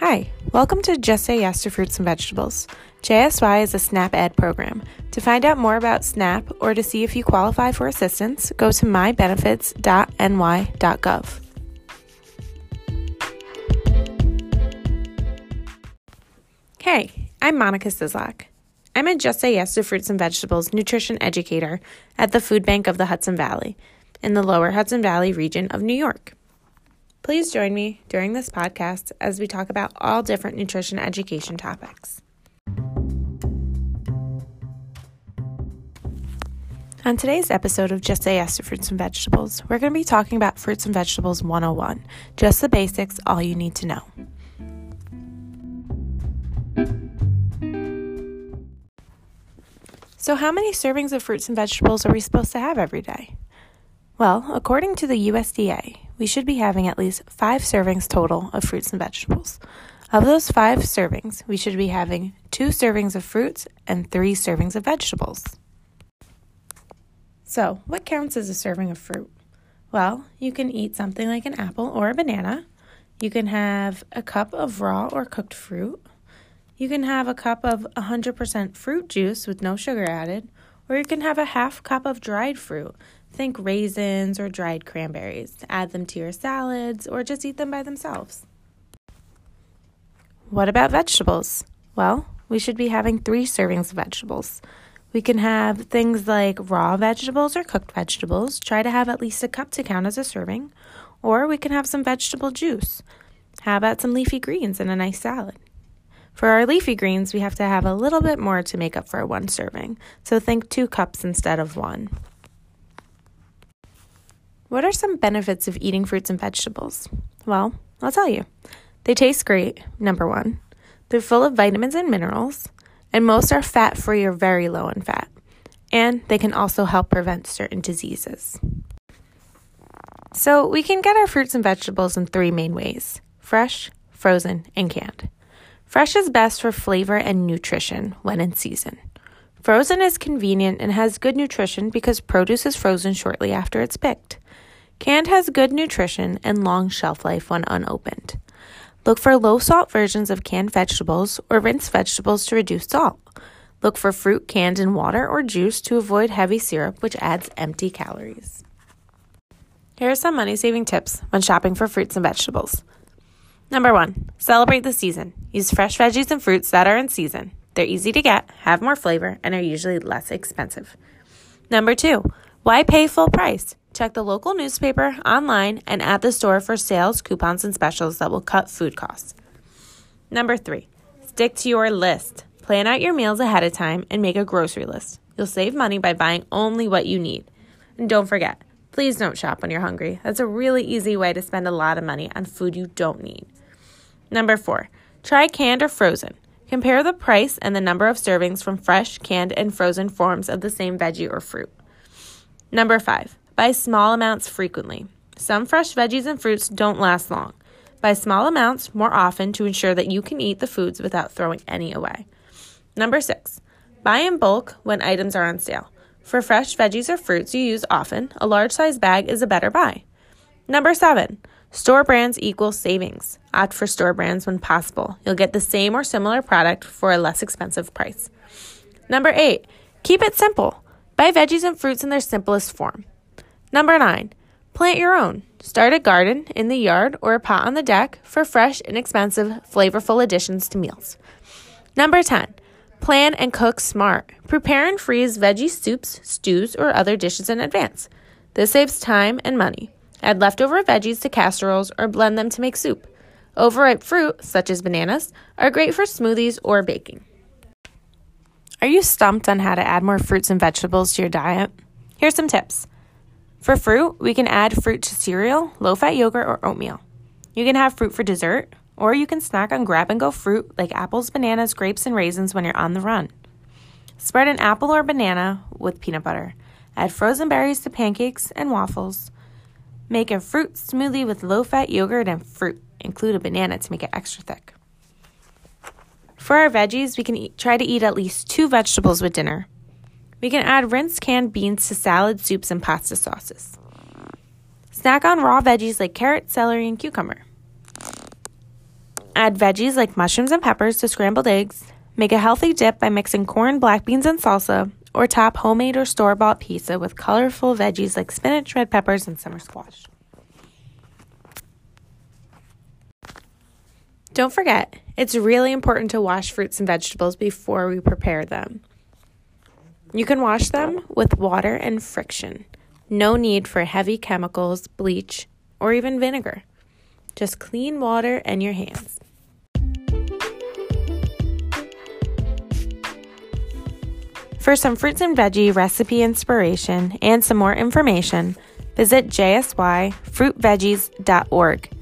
Hi, welcome to Just Say Yes to Fruits and Vegetables. JSY is a SNAP Ed program. To find out more about SNAP or to see if you qualify for assistance, go to mybenefits.ny.gov. Hey, I'm Monica Sislak. I'm a Just Say Yes to Fruits and Vegetables nutrition educator at the Food Bank of the Hudson Valley in the lower Hudson Valley region of New York. Please join me during this podcast as we talk about all different nutrition education topics. On today's episode of Just Say Yes to Fruits and Vegetables, we're going to be talking about Fruits and Vegetables 101, just the basics, all you need to know. So, how many servings of fruits and vegetables are we supposed to have every day? Well, according to the USDA, we should be having at least five servings total of fruits and vegetables. Of those five servings, we should be having two servings of fruits and three servings of vegetables. So, what counts as a serving of fruit? Well, you can eat something like an apple or a banana. You can have a cup of raw or cooked fruit. You can have a cup of 100% fruit juice with no sugar added, or you can have a half cup of dried fruit Think raisins or dried cranberries. Add them to your salads or just eat them by themselves. What about vegetables? Well, we should be having three servings of vegetables. We can have things like raw vegetables or cooked vegetables. Try to have at least a cup to count as a serving. Or we can have some vegetable juice. How about some leafy greens in a nice salad? For our leafy greens, we have to have a little bit more to make up for one serving. So think two cups instead of one. What are some benefits of eating fruits and vegetables? Well, I'll tell you. They taste great, number one. They're full of vitamins and minerals, and most are fat free or very low in fat. And they can also help prevent certain diseases. So, we can get our fruits and vegetables in three main ways fresh, frozen, and canned. Fresh is best for flavor and nutrition when in season. Frozen is convenient and has good nutrition because produce is frozen shortly after it's picked. Canned has good nutrition and long shelf life when unopened. Look for low salt versions of canned vegetables or rinse vegetables to reduce salt. Look for fruit canned in water or juice to avoid heavy syrup, which adds empty calories. Here are some money saving tips when shopping for fruits and vegetables. Number one, celebrate the season. Use fresh veggies and fruits that are in season. They're easy to get, have more flavor, and are usually less expensive. Number two, why pay full price? Check the local newspaper, online, and at the store for sales, coupons, and specials that will cut food costs. Number three, stick to your list. Plan out your meals ahead of time and make a grocery list. You'll save money by buying only what you need. And don't forget, please don't shop when you're hungry. That's a really easy way to spend a lot of money on food you don't need. Number four, try canned or frozen. Compare the price and the number of servings from fresh, canned, and frozen forms of the same veggie or fruit. Number five, Buy small amounts frequently. Some fresh veggies and fruits don't last long. Buy small amounts more often to ensure that you can eat the foods without throwing any away. Number six, buy in bulk when items are on sale. For fresh veggies or fruits you use often, a large size bag is a better buy. Number seven, store brands equal savings. Opt for store brands when possible. You'll get the same or similar product for a less expensive price. Number eight, keep it simple. Buy veggies and fruits in their simplest form. Number nine, plant your own. Start a garden in the yard or a pot on the deck for fresh, inexpensive, flavorful additions to meals. Number 10, plan and cook smart. Prepare and freeze veggie soups, stews, or other dishes in advance. This saves time and money. Add leftover veggies to casseroles or blend them to make soup. Overripe fruit, such as bananas, are great for smoothies or baking. Are you stumped on how to add more fruits and vegetables to your diet? Here's some tips. For fruit, we can add fruit to cereal, low fat yogurt, or oatmeal. You can have fruit for dessert, or you can snack on grab and go fruit like apples, bananas, grapes, and raisins when you're on the run. Spread an apple or banana with peanut butter. Add frozen berries to pancakes and waffles. Make a fruit smoothie with low fat yogurt and fruit. Include a banana to make it extra thick. For our veggies, we can eat, try to eat at least two vegetables with dinner. We can add rinsed canned beans to salad, soups, and pasta sauces. Snack on raw veggies like carrot, celery, and cucumber. Add veggies like mushrooms and peppers to scrambled eggs. Make a healthy dip by mixing corn, black beans, and salsa, or top homemade or store bought pizza with colorful veggies like spinach, red peppers, and summer squash. Don't forget, it's really important to wash fruits and vegetables before we prepare them. You can wash them with water and friction. No need for heavy chemicals, bleach, or even vinegar. Just clean water and your hands. For some fruits and veggie recipe inspiration and some more information, visit jsyfruitveggies.org.